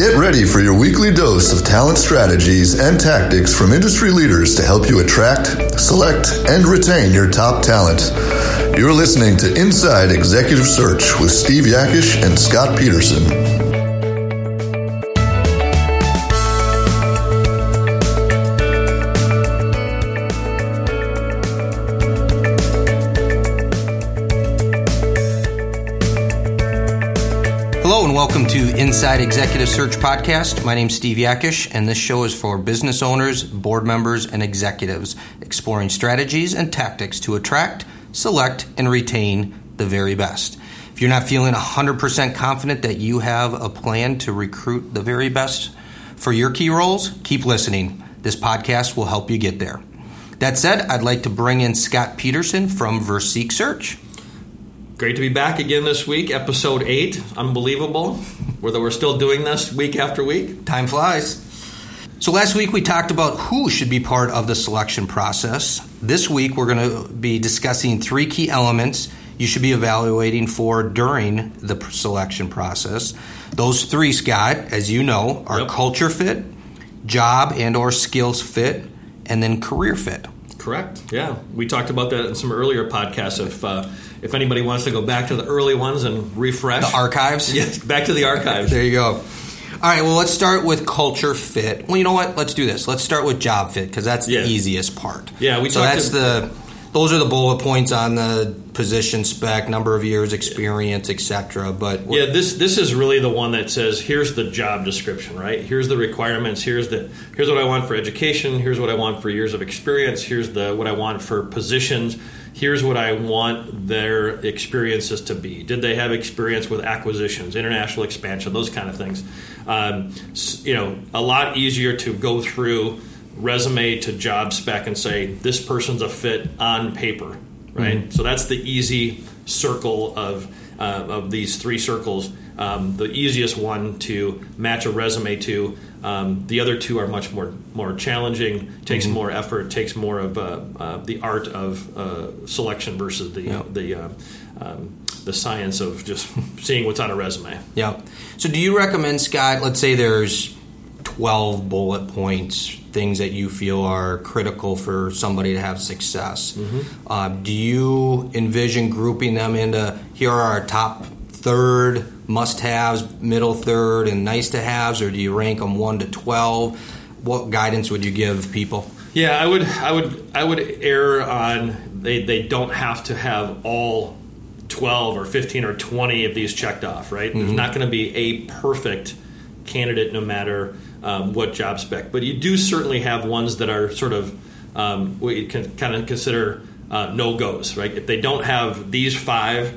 Get ready for your weekly dose of talent strategies and tactics from industry leaders to help you attract, select, and retain your top talent. You're listening to Inside Executive Search with Steve Yakesh and Scott Peterson. Welcome to Inside Executive Search Podcast. My name's Steve Yakesh, and this show is for business owners, board members, and executives exploring strategies and tactics to attract, select, and retain the very best. If you're not feeling 100% confident that you have a plan to recruit the very best for your key roles, keep listening. This podcast will help you get there. That said, I'd like to bring in Scott Peterson from Versique Search. Great to be back again this week, episode eight. Unbelievable. Whether we're still doing this week after week. Time flies. So last week we talked about who should be part of the selection process. This week we're going to be discussing three key elements you should be evaluating for during the selection process. Those three, Scott, as you know, are yep. culture fit, job and or skills fit, and then career fit. Correct. Yeah, we talked about that in some earlier podcasts. If uh, if anybody wants to go back to the early ones and refresh the archives, yes, back to the archives. there you go. All right, well, let's start with culture fit. Well, you know what? Let's do this. Let's start with job fit because that's the yeah. easiest part. Yeah, we so that's to, the those are the bullet points on the position spec, number of years experience, etc. But yeah, this this is really the one that says here's the job description, right? Here's the requirements. Here's the here's what I want for education. Here's what I want for years of experience. Here's the what I want for positions. Here's what I want their experiences to be. Did they have experience with acquisitions, international expansion, those kind of things? Um, you know, a lot easier to go through resume to job spec and say this person's a fit on paper, right? Mm-hmm. So that's the easy circle of uh, of these three circles. Um, the easiest one to match a resume to. Um, the other two are much more more challenging. Takes mm-hmm. more effort. Takes more of uh, uh, the art of uh, selection versus the the uh, um, the science of just seeing what's on a resume. Yeah. So, do you recommend Scott? Let's say there's 12 bullet points, things that you feel are critical for somebody to have success. Mm-hmm. Uh, do you envision grouping them into here are our top third must haves, middle third, and nice to haves, or do you rank them 1 to 12? What guidance would you give people? Yeah, I would, I would, I would err on they, they don't have to have all 12 or 15 or 20 of these checked off, right? Mm-hmm. There's not going to be a perfect candidate no matter um, what job spec. But you do certainly have ones that are sort of um, what you can kind of consider uh, no goes, right? If they don't have these five,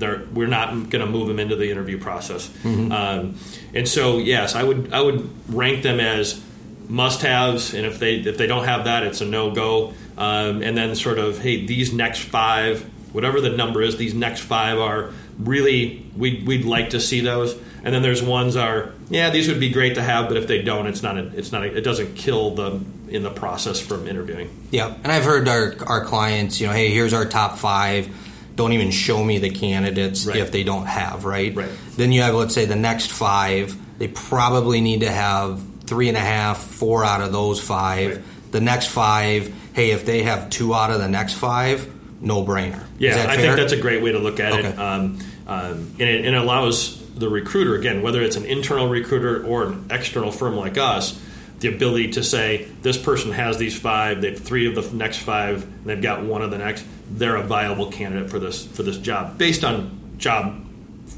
we're not going to move them into the interview process. Mm-hmm. Um, and so, yes, I would I would rank them as must haves, and if they if they don't have that, it's a no go. Um, and then sort of hey, these next five, whatever the number is, these next five are really we'd, we'd like to see those and then there's ones are yeah these would be great to have but if they don't it's not a, it's not a, it doesn't kill them in the process from interviewing yeah and i've heard our, our clients you know hey here's our top five don't even show me the candidates right. if they don't have right? right then you have let's say the next five they probably need to have three and a half four out of those five right. the next five hey if they have two out of the next five no brainer yeah i think that's a great way to look at okay. it um, um, and, it, and it allows the recruiter, again, whether it's an internal recruiter or an external firm like us, the ability to say this person has these five, they've three of the next five, and they've got one of the next, they're a viable candidate for this for this job based on job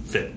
fit.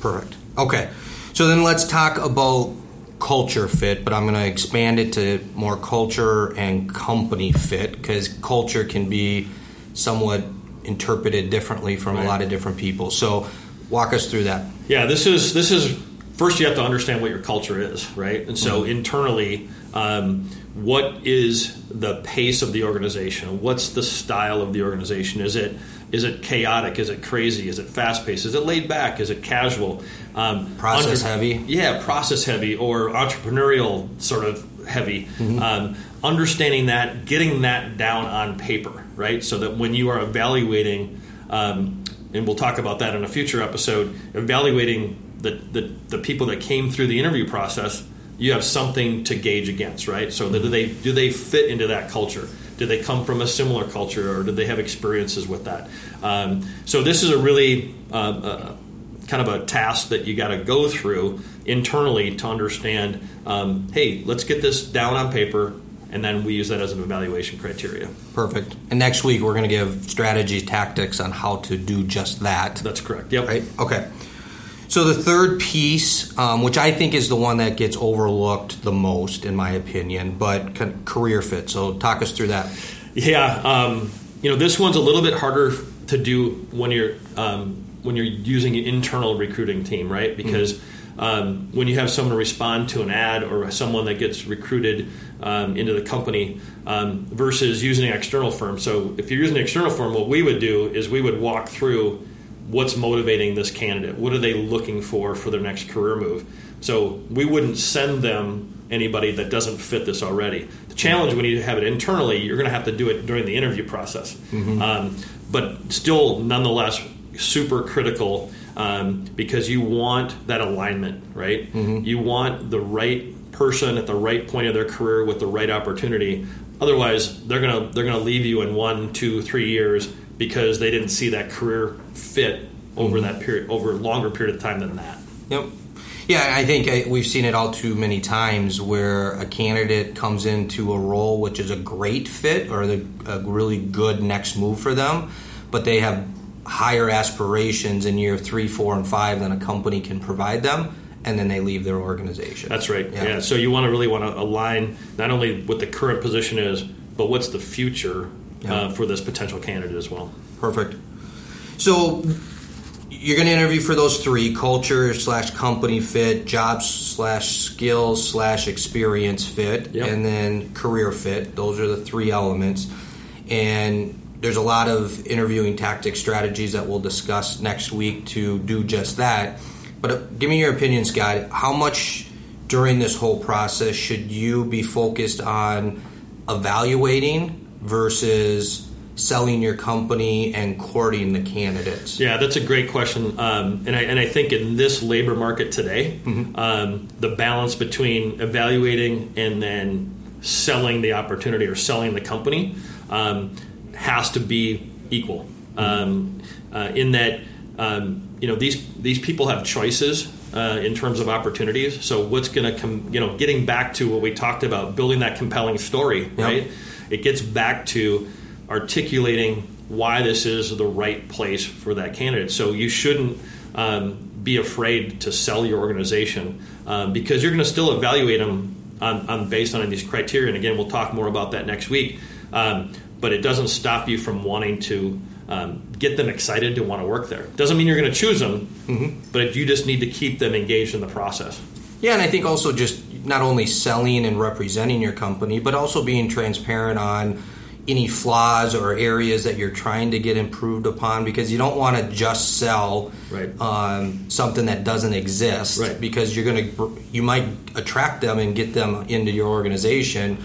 Perfect. Okay. So then let's talk about culture fit, but I'm going to expand it to more culture and company fit because culture can be somewhat interpreted differently from right. a lot of different people. So walk us through that. Yeah, this is this is first you have to understand what your culture is, right? And so mm-hmm. internally, um, what is the pace of the organization? What's the style of the organization? Is it is it chaotic? Is it crazy? Is it fast paced? Is it laid back? Is it casual? Um, process under, heavy? Yeah, process heavy or entrepreneurial sort of heavy. Mm-hmm. Um, understanding that, getting that down on paper, right? So that when you are evaluating um, and we'll talk about that in a future episode, evaluating the, the the people that came through the interview process, you have something to gauge against, right? So do they do they fit into that culture? Do they come from a similar culture, or do they have experiences with that? Um, so this is a really uh, uh, kind of a task that you got to go through internally to understand. Um, hey, let's get this down on paper, and then we use that as an evaluation criteria. Perfect. And next week we're going to give strategy tactics on how to do just that. That's correct. Yep. Right. Okay. So the third piece, um, which I think is the one that gets overlooked the most, in my opinion, but career fit. So talk us through that. Yeah, um, you know this one's a little bit harder to do when you're um, when you're using an internal recruiting team, right? Because mm-hmm. Um, when you have someone respond to an ad or someone that gets recruited um, into the company um, versus using an external firm. So if you're using an external firm, what we would do is we would walk through what's motivating this candidate. What are they looking for for their next career move? So we wouldn't send them anybody that doesn't fit this already. The challenge when you have it internally, you're going to have to do it during the interview process. Mm-hmm. Um, but still, nonetheless, super critical um, because you want that alignment, right? Mm-hmm. You want the right person at the right point of their career with the right opportunity. Otherwise, they're gonna they're gonna leave you in one, two, three years because they didn't see that career fit over mm-hmm. that period over a longer period of time than that. Yep. Yeah, I think uh, we've seen it all too many times where a candidate comes into a role which is a great fit or the, a really good next move for them, but they have higher aspirations in year three, four, and five than a company can provide them, and then they leave their organization. That's right. Yeah. yeah. So you want to really want to align not only what the current position is, but what's the future yeah. uh, for this potential candidate as well. Perfect. So you're going to interview for those three culture slash company fit, job slash skills slash experience fit, yep. and then career fit. Those are the three elements. And there's a lot of interviewing tactic strategies that we'll discuss next week to do just that. But uh, give me your opinion, Scott. How much during this whole process should you be focused on evaluating versus selling your company and courting the candidates? Yeah, that's a great question, um, and I and I think in this labor market today, mm-hmm. um, the balance between evaluating and then selling the opportunity or selling the company um, has to be equal. Mm-hmm. Uh, in that, um, you know, these these people have choices. Uh, in terms of opportunities, so what's going to come? You know, getting back to what we talked about, building that compelling story, yep. right? It gets back to articulating why this is the right place for that candidate. So you shouldn't um, be afraid to sell your organization um, because you're going to still evaluate them on, on, based on these criteria. And again, we'll talk more about that next week. Um, but it doesn't stop you from wanting to um, get them excited to want to work there. Doesn't mean you're going to choose them, mm-hmm. but you just need to keep them engaged in the process. Yeah, and I think also just not only selling and representing your company, but also being transparent on any flaws or areas that you're trying to get improved upon because you don't want to just sell right. um, something that doesn't exist right. because you're going to you might attract them and get them into your organization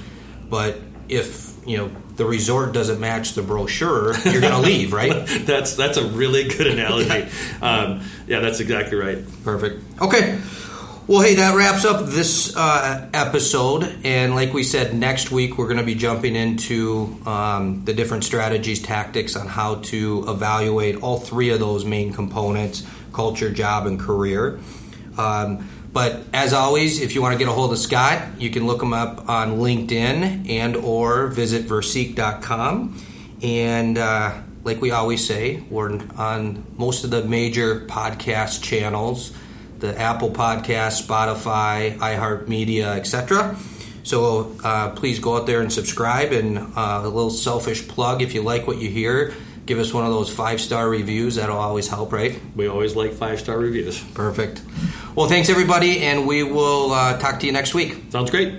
but if you know the resort doesn't match the brochure you're going to leave right? That's that's a really good analogy. Um, yeah that's exactly right. Perfect. Okay. Well, hey, that wraps up this uh, episode. And like we said, next week we're going to be jumping into um, the different strategies, tactics on how to evaluate all three of those main components culture, job, and career. Um, but as always, if you want to get a hold of Scott, you can look him up on LinkedIn and or visit Versique.com. And uh, like we always say, we're on most of the major podcast channels the Apple Podcast, Spotify, iHeartMedia, etc. So uh, please go out there and subscribe. And uh, a little selfish plug if you like what you hear, give us one of those five star reviews. That'll always help, right? We always like five star reviews. Perfect. Well, thanks everybody, and we will uh, talk to you next week. Sounds great.